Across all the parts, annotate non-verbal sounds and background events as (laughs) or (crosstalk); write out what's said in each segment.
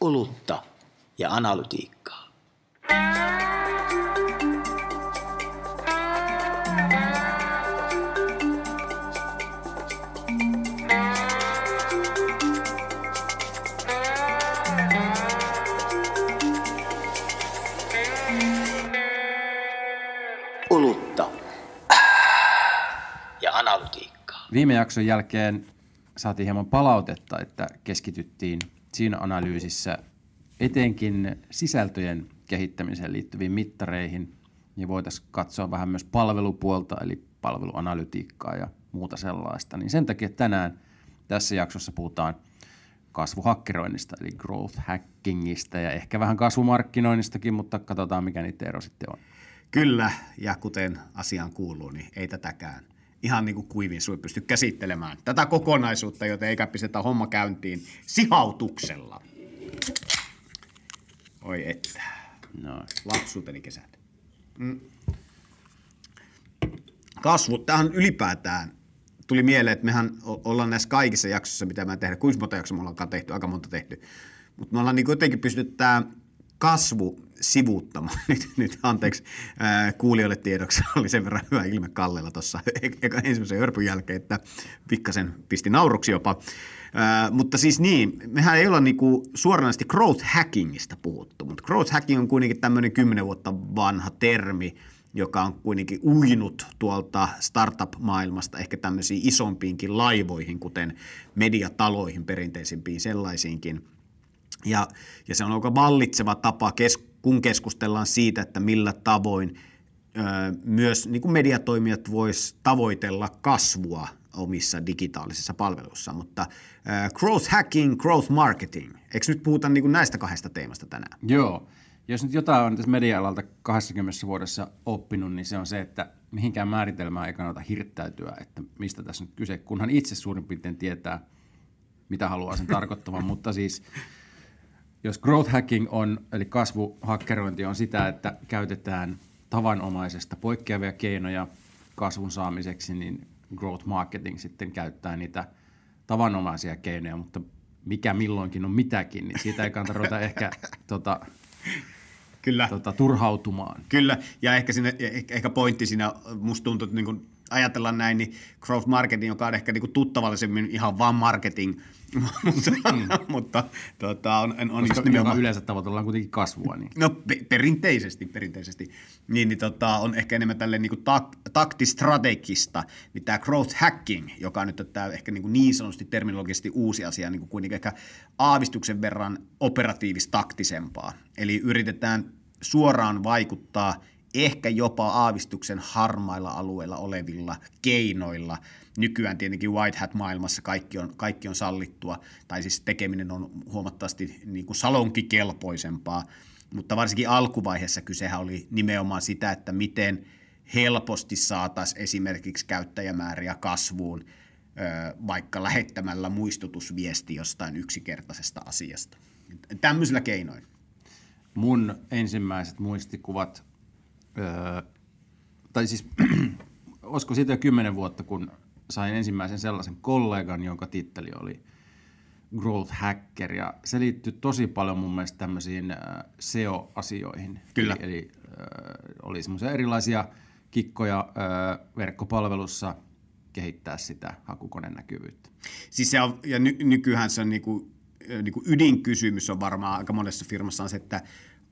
olutta ja analytiikkaa. Olutta ja analytiikkaa. Viime jakson jälkeen saatiin hieman palautetta, että keskityttiin siinä analyysissä etenkin sisältöjen kehittämiseen liittyviin mittareihin, niin voitaisiin katsoa vähän myös palvelupuolta, eli palveluanalytiikkaa ja muuta sellaista. Niin sen takia tänään tässä jaksossa puhutaan kasvuhakkeroinnista, eli growth hackingista ja ehkä vähän kasvumarkkinoinnistakin, mutta katsotaan mikä niiden ero sitten on. Kyllä, ja kuten asiaan kuuluu, niin ei tätäkään ihan niin kuin kuivin sui pysty käsittelemään tätä kokonaisuutta, joten eikä pistetä homma käyntiin sihautuksella. Oi että. No. Lapsuuteni kesät. Mm. Kasvu, tähän ylipäätään tuli mieleen, että mehän ollaan näissä kaikissa jaksoissa, mitä mä tehdä, kuinka monta jaksoa me ollaan tehty, aika monta tehty, mutta me ollaan niin jotenkin pystytty tämä kasvu sivuuttamaan. (laughs) Nyt, nyt anteeksi kuulijoille tiedoksi, (laughs) oli sen verran hyvä ilme Kallella tuossa (laughs) eka ensimmäisen hörpyn jälkeen, että pikkasen pisti nauruksi jopa. Mutta siis niin, mehän ei olla niinku suoranaisesti growth hackingista puhuttu, mutta growth hacking on kuitenkin tämmöinen kymmenen vuotta vanha termi, joka on kuitenkin uinut tuolta startup-maailmasta ehkä tämmöisiin isompiinkin laivoihin, kuten mediataloihin, perinteisimpiin sellaisiinkin. Ja, ja se on aika vallitseva tapa, kes, kun keskustellaan siitä, että millä tavoin myös niin kuin mediatoimijat vois tavoitella kasvua omissa digitaalisissa palveluissa, mutta ö, growth hacking, growth marketing, eikö nyt puhuta niin kuin näistä kahdesta teemasta tänään? Joo. Jos nyt jotain on tässä media-alalta 20 vuodessa oppinut, niin se on se, että mihinkään määritelmään ei kannata hirttäytyä, että mistä tässä nyt kyse, kunhan itse suurin piirtein tietää, mitä haluaa sen tarkoittamaan. (laughs) Mutta siis jos growth hacking on, eli kasvuhakkerointi on sitä, että käytetään tavanomaisesta poikkeavia keinoja kasvun saamiseksi, niin growth marketing sitten käyttää niitä tavanomaisia keinoja, mutta mikä milloinkin on mitäkin, niin siitä ei kannata ruveta ehkä tota, Kyllä. tota, turhautumaan. Kyllä, ja ehkä, siinä, ehkä, ehkä pointti siinä, musta tuntuu, että niin kun ajatellaan näin, niin growth marketing, joka on ehkä niin tuttavallisemmin ihan vaan marketing, mutta, mm. (laughs) mutta tota, on, on Koska just nimenomaan... yleensä tavoitellaan kuitenkin kasvua. Niin. No pe- perinteisesti, perinteisesti. Niin, niin tota, on ehkä enemmän tälle niin tak- taktistrategista, niin tämä growth hacking, joka nyt on tämä ehkä niin, niin sanotusti terminologisesti uusi asia, niin kuin kuitenkin ehkä aavistuksen verran operatiivis-taktisempaa. Eli yritetään suoraan vaikuttaa ehkä jopa aavistuksen harmailla alueilla olevilla keinoilla. Nykyään tietenkin white hat maailmassa kaikki on, kaikki on sallittua, tai siis tekeminen on huomattavasti niin kuin salonkikelpoisempaa, mutta varsinkin alkuvaiheessa kysehän oli nimenomaan sitä, että miten helposti saataisiin esimerkiksi käyttäjämääriä kasvuun, vaikka lähettämällä muistutusviesti jostain yksinkertaisesta asiasta. Tämmöisillä keinoin. Mun ensimmäiset muistikuvat, öö, tai siis (clears throat) olisiko siitä jo kymmenen vuotta, kun sain ensimmäisen sellaisen kollegan, jonka titteli oli growth hacker, ja se liittyy tosi paljon mun mielestä tämmöisiin äh, SEO-asioihin. Kyllä. Eli, eli äh, oli semmoisia erilaisia kikkoja äh, verkkopalvelussa kehittää sitä hakukoneen näkyvyyttä. Siis se on, ja ny, nykyään se on niinku, niinku ydinkysymys on varmaan aika monessa firmassa on se, että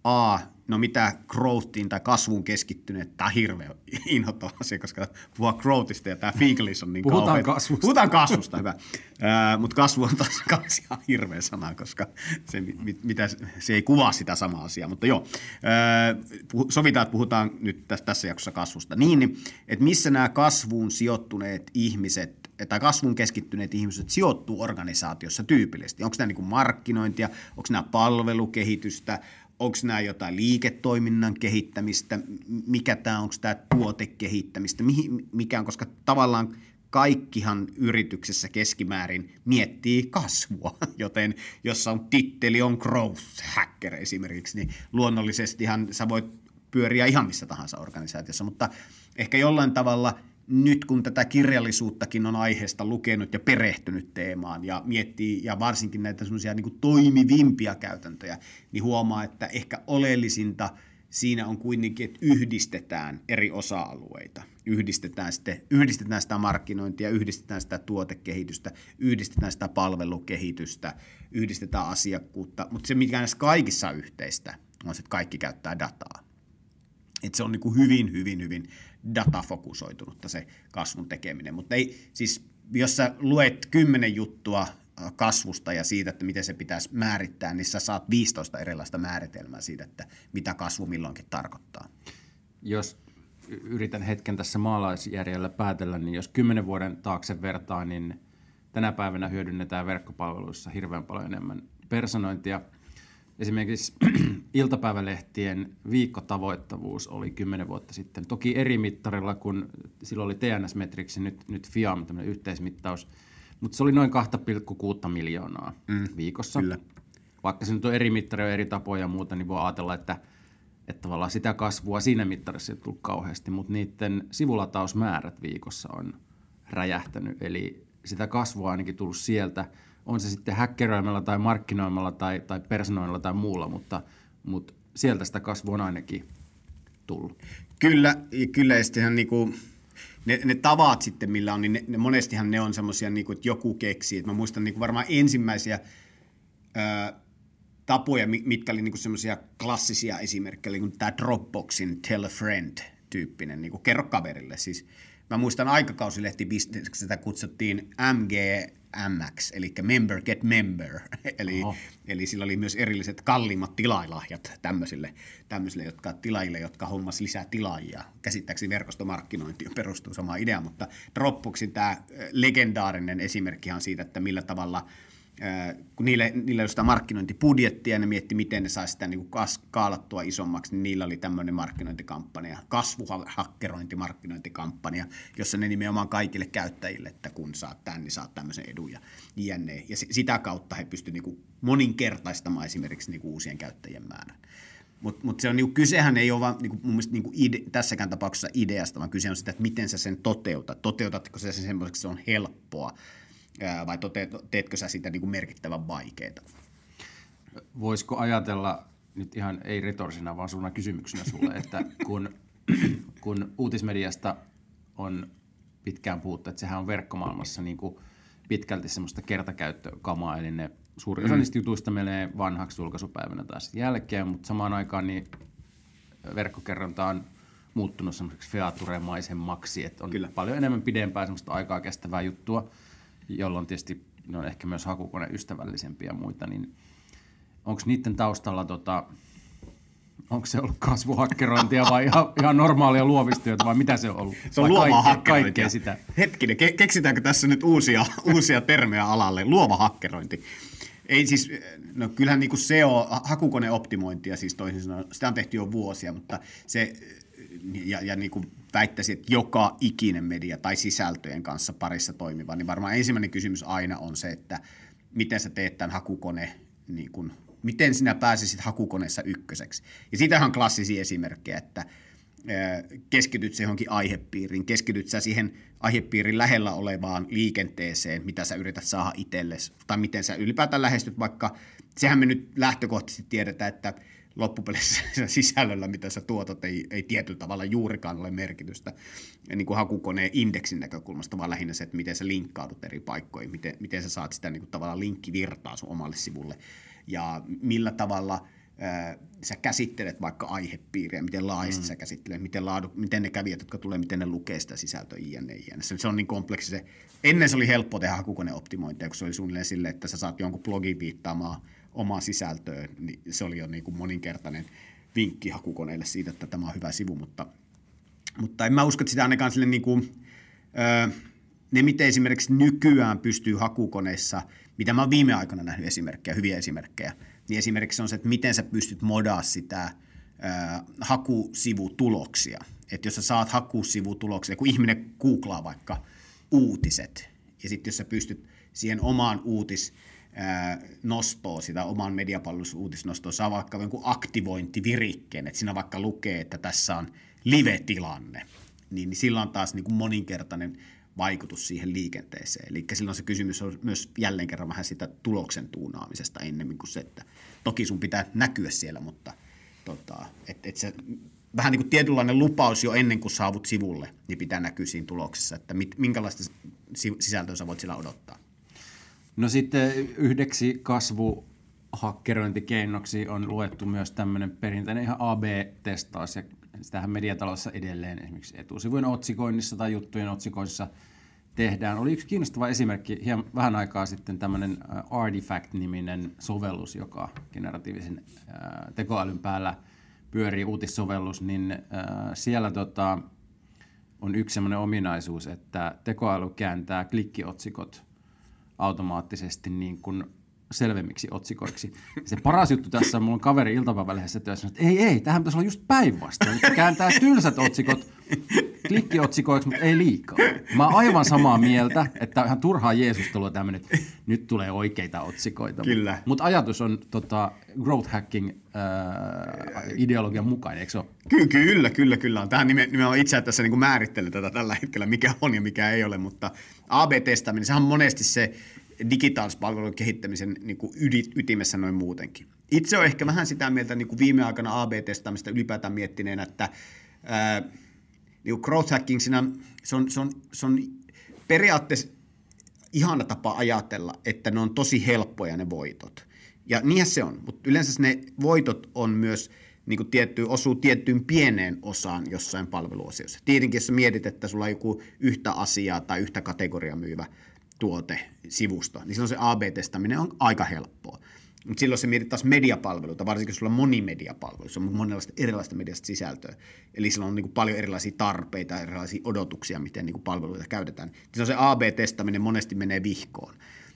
A, no mitä growthiin tai kasvuun keskittyneet, tämä on hirveä inhottava asia, koska puhua growthista ja tämä Figlis on niin Puhutaan kauhean. kasvusta. Puhutaan kasvusta, hyvä. Äh, Mutta kasvu on taas kans ihan hirveä sana, koska se, mit, mitä, se ei kuvaa sitä samaa asiaa. Mutta joo, äh, puhu, sovitaan, että puhutaan nyt tässä, tässä jaksossa kasvusta. Niin, niin, että missä nämä kasvuun sijoittuneet ihmiset tai kasvun keskittyneet ihmiset sijoittuu organisaatiossa tyypillisesti? Onko nämä niin markkinointia, onko nämä palvelukehitystä, onko nämä jotain liiketoiminnan kehittämistä, mikä tämä, onko tämä tuotekehittämistä, mikä on, koska tavallaan kaikkihan yrityksessä keskimäärin miettii kasvua, (laughs) joten jos on titteli on growth hacker esimerkiksi, niin luonnollisestihan sä voit pyöriä ihan missä tahansa organisaatiossa, mutta ehkä jollain tavalla nyt kun tätä kirjallisuuttakin on aiheesta lukenut ja perehtynyt teemaan ja miettii ja varsinkin näitä semmoisia niin toimivimpia käytäntöjä, niin huomaa, että ehkä oleellisinta siinä on kuitenkin, että yhdistetään eri osa-alueita. Yhdistetään, sitten, yhdistetään sitä markkinointia, yhdistetään sitä tuotekehitystä, yhdistetään sitä palvelukehitystä, yhdistetään asiakkuutta, mutta se mikä näissä kaikissa yhteistä on se, että kaikki käyttää dataa. Et se on niin kuin hyvin, hyvin, hyvin datafokusoitunutta se kasvun tekeminen. Mutta ei, siis jos sä luet kymmenen juttua kasvusta ja siitä, että miten se pitäisi määrittää, niin sä saat 15 erilaista määritelmää siitä, että mitä kasvu milloinkin tarkoittaa. Jos yritän hetken tässä maalaisjärjellä päätellä, niin jos kymmenen vuoden taakse vertaa, niin tänä päivänä hyödynnetään verkkopalveluissa hirveän paljon enemmän personointia – Esimerkiksi (clears throat) iltapäivälehtien viikkotavoittavuus oli kymmenen vuotta sitten. Toki eri mittarilla, kun silloin oli TNS Metrix nyt, nyt FIAM, tämmöinen yhteismittaus. Mutta se oli noin 2,6 miljoonaa mm, viikossa. Kyllä. Vaikka se nyt on eri mittari ja eri tapoja ja muuta, niin voi ajatella, että, että tavallaan sitä kasvua siinä mittarissa ei tullut kauheasti, mutta niiden sivulatausmäärät viikossa on räjähtänyt. Eli sitä kasvua ainakin tullut sieltä – on se sitten häkkeröimällä tai markkinoimalla tai, tai personoilla tai muulla, mutta, mutta sieltä sitä kasvua on ainakin tullut. Kyllä, kyllä ja sittenhän niinku, ne, ne tavat sitten, millä on, niin ne, ne monestihan ne on semmoisia, niinku, että joku keksii. Että mä muistan niinku varmaan ensimmäisiä ää, tapoja, mitkä oli niinku semmoisia klassisia esimerkkejä, niin tämä Dropboxin Tell a Friend-tyyppinen, niinku, kerro kaverille. Siis, mä muistan aikakausilehti sitä kutsuttiin MG MX, eli Member Get Member, (laughs) eli, eli sillä oli myös erilliset kalliimmat tilailahjat tämmöisille, tämmöisille jotka, tilaajille, jotka hommas lisää tilaajia. Käsittääkseni verkostomarkkinointi perustuu samaan ideaan, mutta Dropboxin tämä legendaarinen esimerkki on siitä, että millä tavalla – kun niille, niillä oli sitä markkinointibudjettia ja ne mietti, miten ne saisi sitä niin kuin kaalattua isommaksi, niin niillä oli tämmöinen markkinointikampanja, kasvuhakkerointimarkkinointikampanja, jossa ne nimenomaan kaikille käyttäjille, että kun saat tämän, niin saat tämmöisen edun ja jne. Ja sitä kautta he pystyivät niin moninkertaistamaan esimerkiksi niin kuin uusien käyttäjien määrän. Mutta mut se on, niin kysehän ei ole vaan niin kuin, mun mielestä niin kuin ide, tässäkään tapauksessa ideasta, vaan kyse on sitä, että miten sä sen toteutat. Toteutatko sä sen semmoiseksi, se on helppoa vai teetkö sä sitä niin kuin merkittävän vaikeaa? Voisiko ajatella, nyt ihan ei retorsina, vaan suuna kysymyksenä sulle, että kun, (clears throat) kun uutismediasta on pitkään puhuttu, että sehän on verkkomaailmassa niin kuin pitkälti semmoista kertakäyttökamaa, eli ne suuri osa mm. niistä jutuista menee vanhaksi julkaisupäivänä taas jälkeen, mutta samaan aikaan niin verkkokerronta on muuttunut semmoiseksi featuremaisemmaksi, että on Kyllä. paljon enemmän pidempää semmoista aikaa kestävää juttua – jolloin tietysti ne on ehkä myös hakukoneystävällisempiä ja muita, niin onko niiden taustalla, tota, onko se ollut kasvuhakkerointia vai ihan, ihan normaalia luovistyötä vai mitä se on ollut? Se on luova hakkerointi. sitä. Hetkinen, ke- keksitäänkö tässä nyt uusia, (laughs) uusia termejä alalle? Luova hakkerointi. Ei siis, no kyllähän niin kuin SEO, hakukoneoptimointia siis toisin sanoen, sitä on tehty jo vuosia, mutta se, ja, ja niin kuin väittäisi, että joka ikinen media tai sisältöjen kanssa parissa toimiva, niin varmaan ensimmäinen kysymys aina on se, että miten sä teet tämän hakukone, niin kun, miten sinä pääsisit hakukoneessa ykköseksi. Ja siitähän on klassisia esimerkkejä, että keskityt se johonkin aihepiiriin, keskityt sä siihen aihepiirin lähellä olevaan liikenteeseen, mitä sä yrität saada itsellesi, tai miten sä ylipäätään lähestyt, vaikka sehän me nyt lähtökohtaisesti tiedetään, että loppupeleissä (laughs) sisällöllä, mitä sä tuotat, ei, ei tietyllä tavalla juurikaan ole merkitystä niin kuin hakukoneen indeksin näkökulmasta, vaan lähinnä se, että miten sä linkkaudut eri paikkoihin, miten, miten sä saat sitä niin kuin tavallaan linkkivirtaa sun omalle sivulle ja millä tavalla sä käsittelet vaikka aihepiiriä, miten laajasti mm. sä käsittelet, miten, laadu, miten ne kävijät, jotka tulee, miten ne lukee sitä sisältöä, jne, jne. Se, se on niin kompleksi se. Ennen se oli helppo tehdä hakukoneoptimointia, kun se oli suunnilleen silleen, että sä saat jonkun blogin viittaamaan – omaan sisältöön, niin se oli jo niin kuin moninkertainen vinkki hakukoneille siitä, että tämä on hyvä sivu, mutta, mutta en mä usko, että sitä ainakaan sille niin kuin, öö, ne, miten esimerkiksi nykyään pystyy hakukoneissa, mitä mä oon viime aikoina nähnyt esimerkkejä, hyviä esimerkkejä, niin esimerkiksi on se, että miten sä pystyt modaa sitä hakusivutuloksia. Että jos sä saat hakusivutuloksia, kun ihminen googlaa vaikka uutiset, ja sitten jos sä pystyt siihen omaan uutis nostoa, sitä oman mediapalvelusuutisnostoa, saa vaikka jonkun aktivointivirikkeen, että siinä vaikka lukee, että tässä on live-tilanne, niin, niin sillä on taas niin kuin moninkertainen vaikutus siihen liikenteeseen. Eli silloin se kysymys on myös jälleen kerran vähän sitä tuloksen tuunaamisesta ennemmin kuin se, että toki sun pitää näkyä siellä, mutta tota, et, et se, vähän niin kuin tietynlainen lupaus jo ennen kuin saavut sivulle, niin pitää näkyä siinä tuloksessa, että mit, minkälaista si- sisältöä sä voit sillä odottaa. No sitten yhdeksi kasvuhakkerointikeinoksi on luettu myös tämmöinen perinteinen ihan AB-testaus, ja sitähän mediatalossa edelleen esimerkiksi etusivujen otsikoinnissa tai juttujen otsikoissa tehdään. Oli yksi kiinnostava esimerkki hieman vähän aikaa sitten tämmöinen Artifact-niminen sovellus, joka generatiivisen tekoälyn päällä pyörii uutissovellus, niin siellä tota, on yksi semmoinen ominaisuus, että tekoäly kääntää klikkiotsikot automaattisesti niin kuin selvemmiksi otsikoiksi. Se paras juttu tässä on, mulla on kaveri iltapäivälehdessä työssä, että ei, ei, tähän pitäisi olla just päinvastoin. Se kääntää tylsät otsikot klikkiotsikoiksi, mutta ei liikaa. Mä oon aivan samaa mieltä, että ihan turhaa jeesustelua tämmöinen, että nyt tulee oikeita otsikoita. Kyllä. Mutta ajatus on tota, growth hacking äh, ideologian mukainen, eikö se ole? Ky- kyllä, kyllä, kyllä. On. Tähän nimenomaan itse tässä niin määrittelen tätä tällä hetkellä, mikä on ja mikä ei ole, mutta AB-testaaminen, sehän on monesti se digitaalispalvelun kehittämisen niin kuin ytimessä noin muutenkin. Itse olen ehkä vähän sitä mieltä niin kuin viime aikana AB-testaamista ylipäätään miettineen, että ää, niin growth hacking, siinä, se, on, se, on, se on periaatteessa ihana tapa ajatella, että ne on tosi helppoja ne voitot. Ja niinhän se on, mutta yleensä ne voitot on myös niin kuin tietty, osuu tiettyyn pieneen osaan jossain palveluosiossa. Tietenkin jos mietit, että sulla on joku yhtä asiaa tai yhtä kategoriaa myyvä tuote sivusto, niin silloin se AB-testaminen on aika helppoa. Mutta silloin se mietit taas mediapalveluita, varsinkin jos sulla on monimediapalvelu, se on monenlaista erilaista mediasta sisältöä. Eli sillä on niin kuin paljon erilaisia tarpeita, erilaisia odotuksia, miten niin kuin palveluita käytetään. Silloin se AB-testaminen monesti menee vihkoon.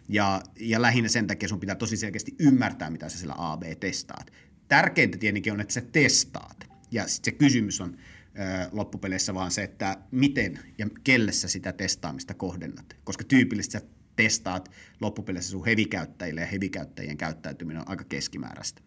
Ja, ja lähinnä sen takia sun pitää tosi selkeästi ymmärtää, mitä sä sillä AB-testaat. Tärkeintä tietenkin on, että sä testaat. Ja sitten se kysymys on loppupeleissä vaan se, että miten ja kelle sä sitä testaamista kohdennat. Koska tyypillisesti sä testaat loppupeleissä sun hevikäyttäjille ja hevikäyttäjien käyttäytyminen on aika keskimääräistä.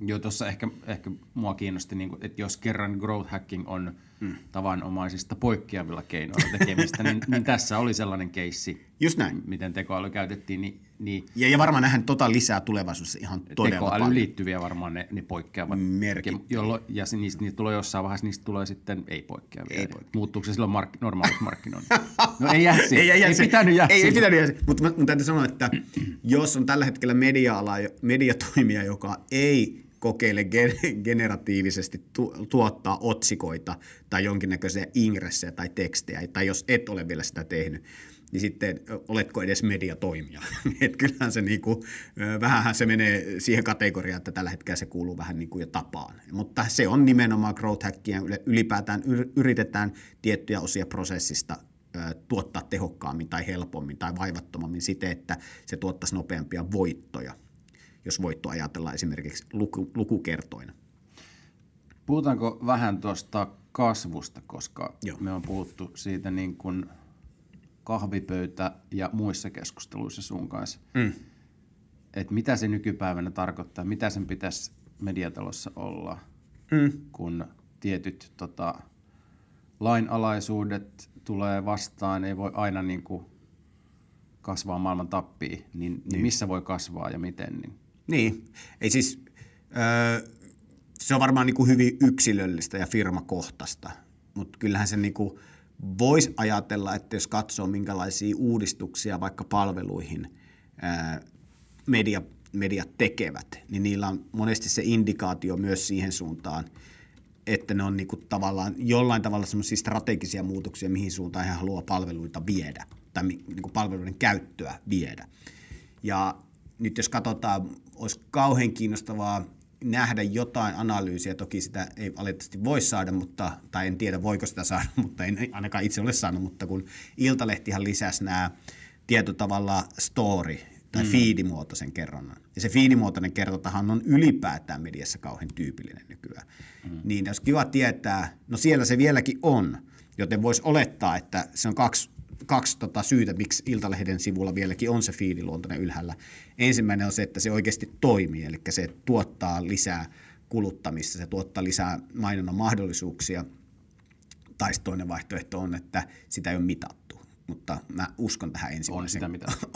Joo, tuossa ehkä, ehkä mua kiinnosti, niin kuin, että jos kerran growth hacking on mm. tavanomaisista poikkeavilla keinoilla tekemistä, niin, niin tässä oli sellainen keissi, Just näin. miten tekoäly käytettiin. Niin, niin ja, ja varmaan nähdään tota lisää tulevaisuudessa ihan todella tekoäly paljon. liittyviä varmaan ne, ne poikkeavat. Merkittäviä. Jollo, ja se, niistä, niistä tulee jossain vaiheessa, niistä tulee sitten ei poikkeavia. Ei poikkeavia. Muuttuuko se silloin mark, normaaliksi markkinoinniksi? No ei jää siihen. (laughs) Ei, ei, ei, pitänyt jää ei, ei pitänyt jää Mutta mun täytyy sanoa, että (clears throat) jos on tällä hetkellä media-ala, mediatoimija, joka ei kokeile ge- (laughs) generatiivisesti tu- tuottaa otsikoita tai jonkinnäköisiä ingressejä tai tekstejä, tai jos et ole vielä sitä tehnyt, niin sitten oletko edes mediatoimija. (laughs) Et kyllähän se niinku, ö, vähänhän se menee siihen kategoriaan, että tällä hetkellä se kuuluu vähän niin kuin jo tapaan. Mutta se on nimenomaan growth hackia, ylipäätään yr- yritetään tiettyjä osia prosessista tuottaa tehokkaammin tai helpommin tai vaivattomammin siten, että se tuottaisi nopeampia voittoja, jos voitto ajatellaan esimerkiksi luku, lukukertoina. Puhutaanko vähän tuosta kasvusta, koska Joo. me on puhuttu siitä niin kuin kahvipöytä ja muissa keskusteluissa sun kanssa, mm. että mitä se nykypäivänä tarkoittaa, mitä sen pitäisi mediatalossa olla, mm. kun tietyt tota, lainalaisuudet tulee vastaan, ei voi aina niin kuin kasvaa maailman tappiin, niin, niin missä voi kasvaa ja miten? Niin. Niin, ei siis, öö, se on varmaan niin kuin hyvin yksilöllistä ja firmakohtaista, mutta kyllähän se niin kuin voisi ajatella, että jos katsoo minkälaisia uudistuksia vaikka palveluihin media, mediat tekevät, niin niillä on monesti se indikaatio myös siihen suuntaan, että ne on niin kuin tavallaan jollain tavalla semmoisia strategisia muutoksia, mihin suuntaan he haluaa palveluita viedä tai niin kuin palveluiden käyttöä viedä. Ja nyt jos katsotaan, olisi kauhean kiinnostavaa nähdä jotain analyysiä, toki sitä ei valitettavasti voi saada, mutta, tai en tiedä voiko sitä saada, (laughs) mutta en ainakaan itse ole saanut, mutta kun Iltalehtihan lisäsi nämä tietotavalla story tai mm. feedimuotoisen kerronnan. Ja se feedimuotoinen kerrontahan on ylipäätään mediassa kauhean tyypillinen nykyään. Mm. Niin olisi kiva tietää, no siellä se vieläkin on, joten voisi olettaa, että se on kaksi kaksi tota syytä, miksi Iltalehden sivulla vieläkin on se fiililuontoinen ylhäällä. Ensimmäinen on se, että se oikeasti toimii, eli se tuottaa lisää kuluttamista, se tuottaa lisää mainonnan mahdollisuuksia. Tai toinen vaihtoehto on, että sitä ei ole mitattu. Mutta mä uskon tähän ensimmäiseen. sitä mitattu.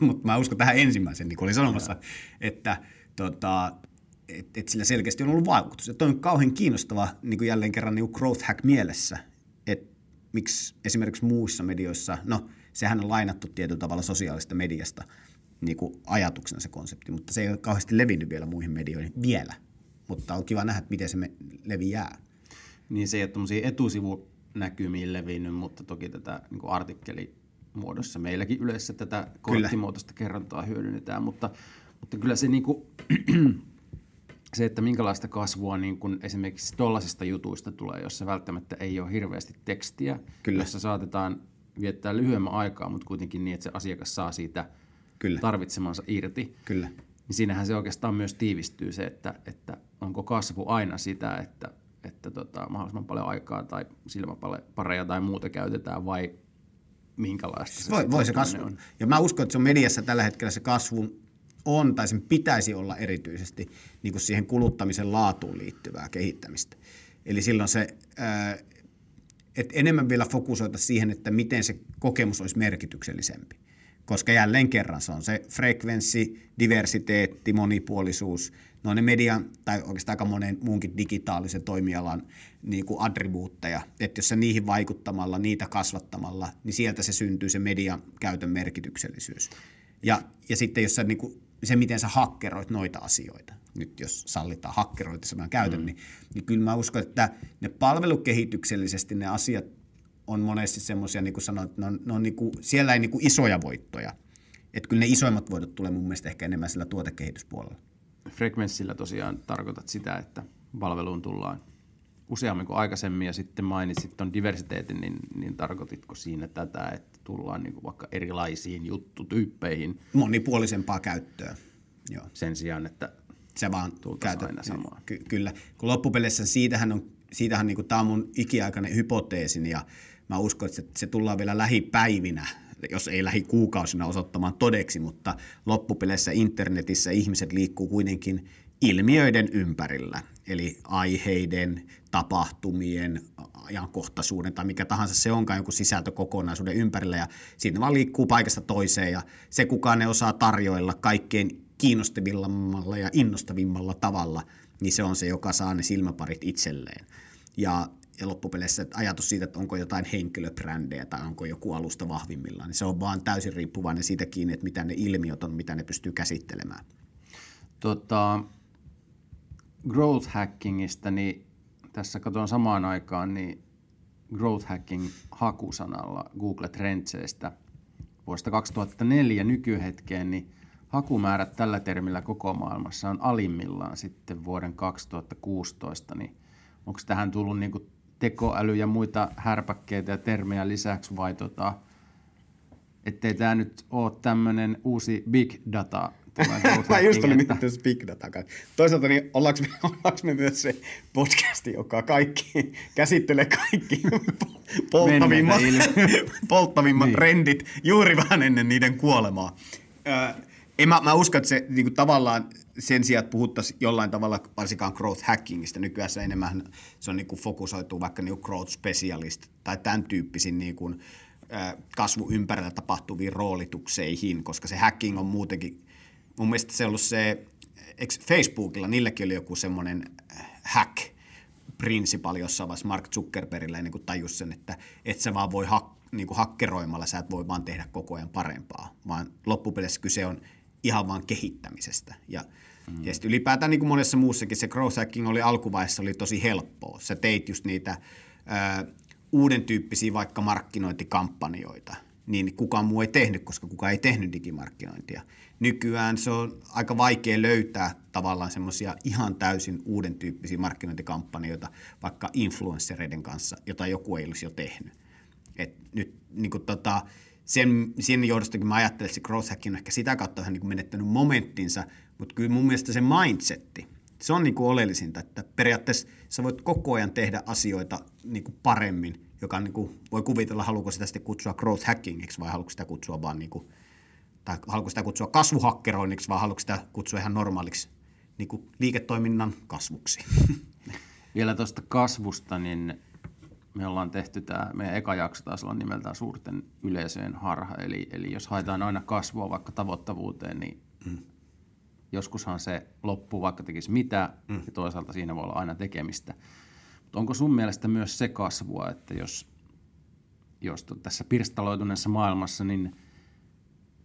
(laughs) Mutta mä uskon tähän ensimmäiseen, niin kuin olin sanomassa, että tota, et, et sillä selkeästi on ollut vaikutus. Että on kauhean kiinnostava niin kuin jälleen kerran niin growth hack mielessä, että miksi esimerkiksi muissa medioissa, no sehän on lainattu tietyllä tavalla sosiaalista mediasta niin kuin ajatuksena se konsepti, mutta se ei ole kauheasti levinnyt vielä muihin medioihin vielä. Mutta on kiva nähdä, että miten se me leviää. Niin se ei ole tämmöisiä etusivunäkymiin levinnyt, mutta toki tätä niin kuin artikkelimuodossa meilläkin yleensä tätä korttimuotoista kerrontaa hyödynnetään, mutta, mutta kyllä se, niin kuin, (clears throat) se, että minkälaista kasvua niin kuin esimerkiksi tuollaisista jutuista tulee, jossa välttämättä ei ole hirveästi tekstiä, Kyllä. jossa saatetaan viettää lyhyemmän aikaa, mutta kuitenkin niin, että se asiakas saa siitä Kyllä. tarvitsemansa irti. Kyllä. Niin siinähän se oikeastaan myös tiivistyy se, että, että onko kasvu aina sitä, että, että tota, mahdollisimman paljon aikaa tai silmäpareja tai muuta käytetään vai minkälaista se, Voi, voi se kasvu on. Ja mä uskon, että se on mediassa tällä hetkellä se kasvu on, tai sen pitäisi olla erityisesti niin kuin siihen kuluttamisen laatuun liittyvää kehittämistä. Eli silloin se, että enemmän vielä fokusoita siihen, että miten se kokemus olisi merkityksellisempi. Koska jälleen kerran se on se frekvenssi, diversiteetti, monipuolisuus, ne on ne median tai oikeastaan aika monen muunkin digitaalisen toimialan niin kuin attribuutteja. Että jos sä niihin vaikuttamalla, niitä kasvattamalla, niin sieltä se syntyy se median käytön merkityksellisyys. Ja, ja sitten jos sä niin kuin, se, miten sä hakkeroit noita asioita, nyt jos sallitaan hakkeroita sanan käytön, mm. niin, niin kyllä mä uskon, että ne palvelukehityksellisesti ne asiat on monesti semmoisia, niin kuin sanoit, että ne on, ne on niin kuin, siellä ei niin kuin isoja voittoja. Että kyllä ne isoimmat voitot tulee mun mielestä ehkä enemmän sillä tuotekehityspuolella. Frekvenssillä tosiaan tarkoitat sitä, että palveluun tullaan useammin kuin aikaisemmin ja sitten mainitsit tuon diversiteetin, niin, niin tarkoititko siinä tätä, että tullaan niin kuin vaikka erilaisiin juttutyyppeihin Monipuolisempaa käyttöä. Joo. sen sijaan, että se vaan Tultaisiin aina samaa. Ky- kyllä, kun loppupeleissä siitähän on, siitähän niin kuin, tämä on mun ikiaikainen hypoteesini ja mä uskon, että se, tullaan vielä lähipäivinä, jos ei lähikuukausina osoittamaan todeksi, mutta loppupeleissä internetissä ihmiset liikkuu kuitenkin ilmiöiden ympärillä, eli aiheiden, tapahtumien, ajankohtaisuuden tai mikä tahansa se onkaan jonkun sisältökokonaisuuden ympärillä ja siinä vaan liikkuu paikasta toiseen ja se kukaan ne osaa tarjoilla kaikkein kiinnostavimmalla ja innostavimmalla tavalla, niin se on se, joka saa ne silmäparit itselleen. Ja, ja loppupeleissä ajatus siitä, että onko jotain henkilöbrändejä tai onko joku alusta vahvimmillaan, niin se on vaan täysin riippuvainen siitä kiinni, että mitä ne ilmiöt on, mitä ne pystyy käsittelemään. Tota, growth hackingista, niin tässä katson samaan aikaan, niin growth hacking hakusanalla Google Trendseistä vuodesta 2004 nykyhetkeen, niin hakumäärät tällä termillä koko maailmassa on alimmillaan sitten vuoden 2016, niin onko tähän tullut niin tekoäly ja muita härpäkkeitä ja termejä lisäksi vai tota, ettei tämä nyt ole tämmöinen uusi big data (laughs) Mä just olin että- miettinyt big data. Toisaalta niin ollaanko me, ollaanko me myös se podcasti, joka kaikki, käsittelee kaikki (laughs) polttavimmat, (laughs) polttavimmat Niin. trendit juuri vähän ennen niiden kuolemaa. En mä, mä uskon, että se niin kuin tavallaan sen sijaan, että puhuttaisiin jollain tavalla varsinkaan growth hackingista, nykyään se enemmän se on niin kuin fokusoitu vaikka niin kuin growth specialist tai tämän tyyppisiin niin kuin, kasvu ympärillä tapahtuviin roolitukseihin, koska se hacking on muutenkin, mun mielestä se on ollut se, eikö Facebookilla, niilläkin oli joku semmoinen hack, prinsipali jossain vaiheessa Mark Zuckerbergillä niin tajus sen, että et sä vaan voi hak, niin hakkeroimalla, sä et voi vaan tehdä koko ajan parempaa, vaan loppupeleissä kyse on ihan vaan kehittämisestä. Ja, mm. ja sitten ylipäätään niin kuin monessa muussakin se growth hacking oli alkuvaiheessa oli tosi helppoa. Sä teit just niitä ö, uuden tyyppisiä vaikka markkinointikampanjoita, niin kukaan muu ei tehnyt, koska kukaan ei tehnyt digimarkkinointia. Nykyään se on aika vaikea löytää tavallaan semmoisia ihan täysin uuden tyyppisiä markkinointikampanjoita vaikka influenssereiden kanssa, jota joku ei olisi jo tehnyt. Et nyt niin kuin tota, sen, sen johdostakin mä ajattelen, että se growth hacking on ehkä sitä kautta vähän niin kuin menettänyt momenttinsa, mutta kyllä mun mielestä se mindsetti, se on niin kuin oleellisinta, että periaatteessa sä voit koko ajan tehdä asioita niin kuin paremmin, joka on niin kuin, voi kuvitella, haluuko sitä sitten kutsua growth hackingiksi vai haluuko sitä kutsua vaan niin kuin, tai haluatko sitä kutsua kasvuhakkeroinniksi vai haluatko sitä kutsua ihan normaaliksi niin kuin liiketoiminnan kasvuksi? (laughs) Vielä tuosta kasvusta, niin me ollaan tehty tämä, meidän eka jakso taas olla nimeltään suurten yleisöjen harha, eli, eli jos haetaan aina kasvua vaikka tavoittavuuteen, niin mm. joskushan se loppuu vaikka tekisi mitä, mm. ja toisaalta siinä voi olla aina tekemistä. Mutta onko sun mielestä myös se kasvua, että jos, jos tässä pirstaloituneessa maailmassa, niin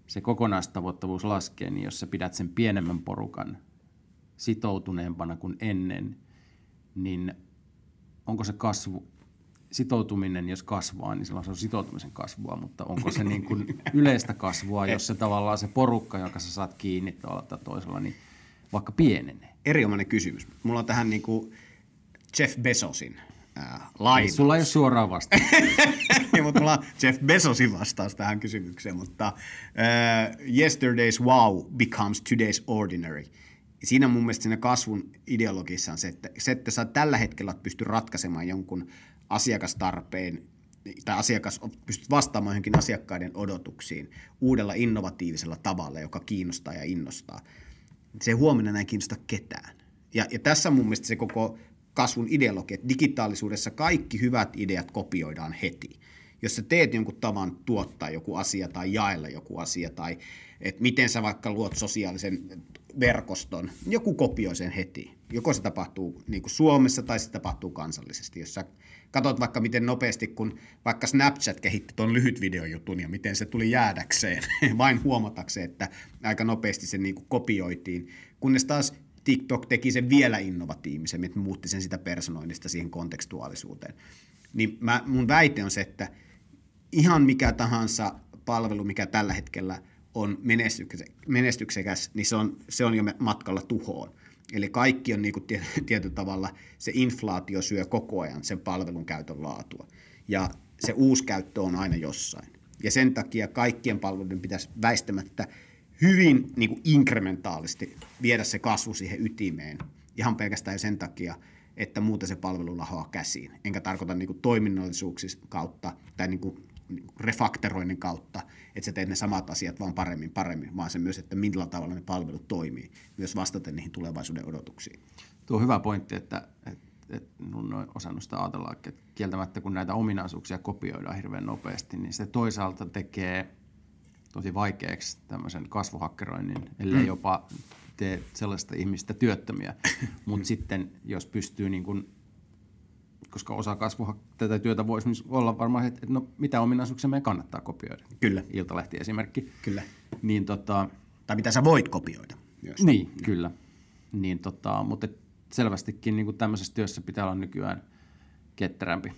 se kokonaistavoittavuus laskee, niin jos sä pidät sen pienemmän porukan sitoutuneempana kuin ennen, niin onko se kasvu, sitoutuminen, jos kasvaa, niin silloin se on sitoutumisen kasvua, mutta onko se niin kuin (laughs) yleistä kasvua, jos se tavallaan se porukka, jonka sä saat kiinni tavalla tai toisella, niin vaikka pienenee? Erinomainen kysymys. Mulla on tähän niin kuin Jeff Bezosin äh, lainaus. Sulla ei ole suoraan vasta. niin, (laughs) mutta mulla on Jeff Bezosin vastaus tähän kysymykseen, mutta äh, yesterday's wow becomes today's ordinary. Siinä mun mielestä siinä kasvun ideologissa on se, että, se, että sä tällä hetkellä pysty ratkaisemaan jonkun asiakastarpeen tai asiakas pystyt vastaamaan johonkin asiakkaiden odotuksiin uudella innovatiivisella tavalla, joka kiinnostaa ja innostaa. Se ei huomenna ei kiinnosta ketään. Ja, ja tässä mun mielestä se koko kasvun ideologia, että digitaalisuudessa kaikki hyvät ideat kopioidaan heti. Jos sä teet jonkun tavan tuottaa joku asia tai jaella joku asia tai että miten sä vaikka luot sosiaalisen verkoston, joku kopioi sen heti. Joko se tapahtuu niin kuin Suomessa tai se tapahtuu kansallisesti. Jos sä katsot vaikka miten nopeasti, kun vaikka Snapchat kehitti tuon lyhyt videojutun ja miten se tuli jäädäkseen, (laughs) vain huomatakseen, että aika nopeasti se niin kuin kopioitiin, kunnes taas TikTok teki sen vielä innovatiivisemmin, että muutti sen sitä personoinnista siihen kontekstuaalisuuteen. Niin mä, mun väite on se, että ihan mikä tahansa palvelu, mikä tällä hetkellä on menestyksekäs, niin se on, se on jo matkalla tuhoon. Eli kaikki on niin kuin (laughs) tietyllä tavalla, se inflaatio syö koko ajan sen palvelun käytön laatua. Ja se uusi käyttö on aina jossain. Ja sen takia kaikkien palveluiden pitäisi väistämättä hyvin niin kuin inkrementaalisesti viedä se kasvu siihen ytimeen. Ihan pelkästään sen takia, että muuten se palvelu lahoaa käsiin. Enkä tarkoita niin kuin toiminnallisuuksista kautta tai niin kuin refakteroinnin kautta, että sä teet ne samat asiat vaan paremmin, paremmin, vaan se myös, että millä tavalla ne palvelut toimii, myös vastaten niihin tulevaisuuden odotuksiin. Tuo on hyvä pointti, että, että, että mun on osannut sitä ajatella, että kieltämättä kun näitä ominaisuuksia kopioidaan hirveän nopeasti, niin se toisaalta tekee tosi vaikeaksi tämmöisen kasvuhakkeroinnin, ellei mm. jopa tee sellaista ihmistä työttömiä. (laughs) Mutta sitten jos pystyy niin kuin koska osa kasvua tätä työtä voisi olla varmaan, että no, mitä ominaisuuksia meidän kannattaa kopioida. Kyllä. Iltalehti esimerkki. Kyllä. Niin, tota, tai mitä sä voit kopioida myös. Niin, ja. kyllä. Niin, tota, mutta selvästikin niin kuin tämmöisessä työssä pitää olla nykyään ketterämpi.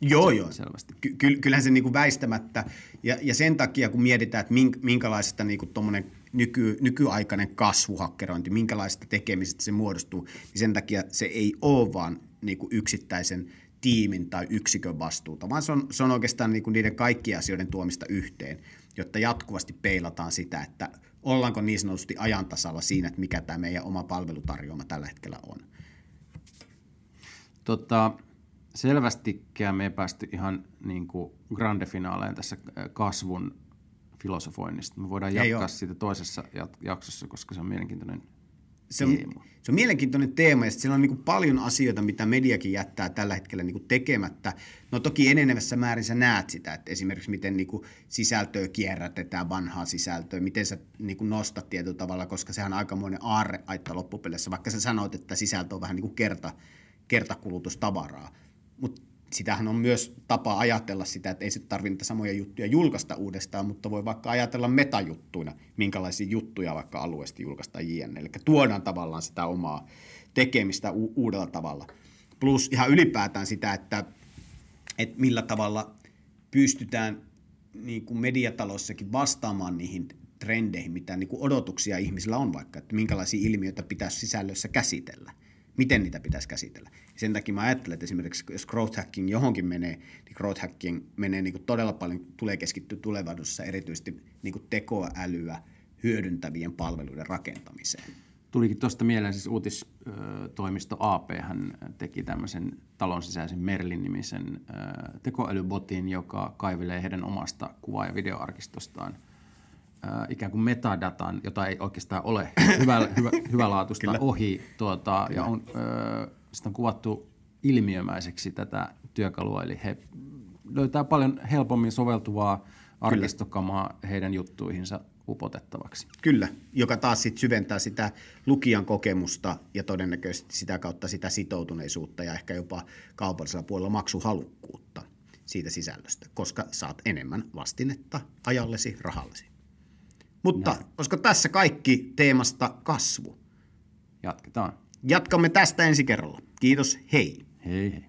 Joo, joo. Selvästi. Ky- kyllähän se niin kuin väistämättä, ja, ja sen takia kun mietitään, että minkälaisesta niin kuin nyky, nykyaikainen kasvuhakkerointi, minkälaista tekemisestä se muodostuu, niin sen takia se ei ole vaan niin kuin yksittäisen tiimin tai yksikön vastuuta, vaan se on, se on oikeastaan niin kuin niiden kaikkien asioiden tuomista yhteen, jotta jatkuvasti peilataan sitä, että ollaanko niin sanotusti ajantasalla siinä, että mikä tämä meidän oma palvelutarjoama tällä hetkellä on. Tota, selvästikään me ei päästy ihan niin kuin grande finaaleen tässä kasvun filosofoinnista. Me voidaan jatkaa siitä toisessa jaksossa, koska se on mielenkiintoinen se on, se on mielenkiintoinen teema ja siellä on niin kuin paljon asioita, mitä mediakin jättää tällä hetkellä niin kuin tekemättä. No toki enenevässä määrin sä näet sitä, että esimerkiksi miten niin kuin sisältöä kierrätetään, vanhaa sisältöä, miten sä niin kuin nostat tietyllä tavalla, koska sehän on aikamoinen aarreaitta loppupeleissä, vaikka sä sanoit, että sisältö on vähän niin kuin kerta, kertakulutustavaraa. Sitähän on myös tapa ajatella sitä, että ei sitten tarvitse samoja juttuja julkaista uudestaan, mutta voi vaikka ajatella metajuttuina, minkälaisia juttuja vaikka alueesta julkaista jne. Eli tuodaan tavallaan sitä omaa tekemistä u- uudella tavalla. Plus ihan ylipäätään sitä, että, että millä tavalla pystytään niin kuin mediatalossakin vastaamaan niihin trendeihin, mitä niin kuin odotuksia ihmisillä on vaikka, että minkälaisia ilmiöitä pitäisi sisällössä käsitellä – miten niitä pitäisi käsitellä. Sen takia mä ajattelen, että esimerkiksi jos growth hacking johonkin menee, niin growth hacking menee niin kuin todella paljon, tulee keskittyä tulevaisuudessa erityisesti niin kuin tekoälyä hyödyntävien palveluiden rakentamiseen. Tulikin tuosta mieleen siis uutistoimisto AP, hän teki tämmöisen talon sisäisen Merlin-nimisen tekoälybotin, joka kaivelee heidän omasta kuva- ja videoarkistostaan – äh, ikään kuin metadatan, jota ei oikeastaan ole (laughs) hyvä, hyvä, hyvälaatuista ohi. Tuota, ja on, äh, sitä on kuvattu ilmiömäiseksi tätä työkalua, eli he löytää paljon helpommin soveltuvaa arkistokamaa heidän juttuihinsa upotettavaksi. Kyllä, joka taas sit syventää sitä lukijan kokemusta ja todennäköisesti sitä kautta sitä sitoutuneisuutta ja ehkä jopa kaupallisella puolella maksuhalukkuutta siitä sisällöstä, koska saat enemmän vastinetta ajallesi, rahallesi. Mutta Näin. olisiko tässä kaikki teemasta kasvu? Jatketaan. Jatkamme tästä ensi kerralla. Kiitos, hei. Hei hei.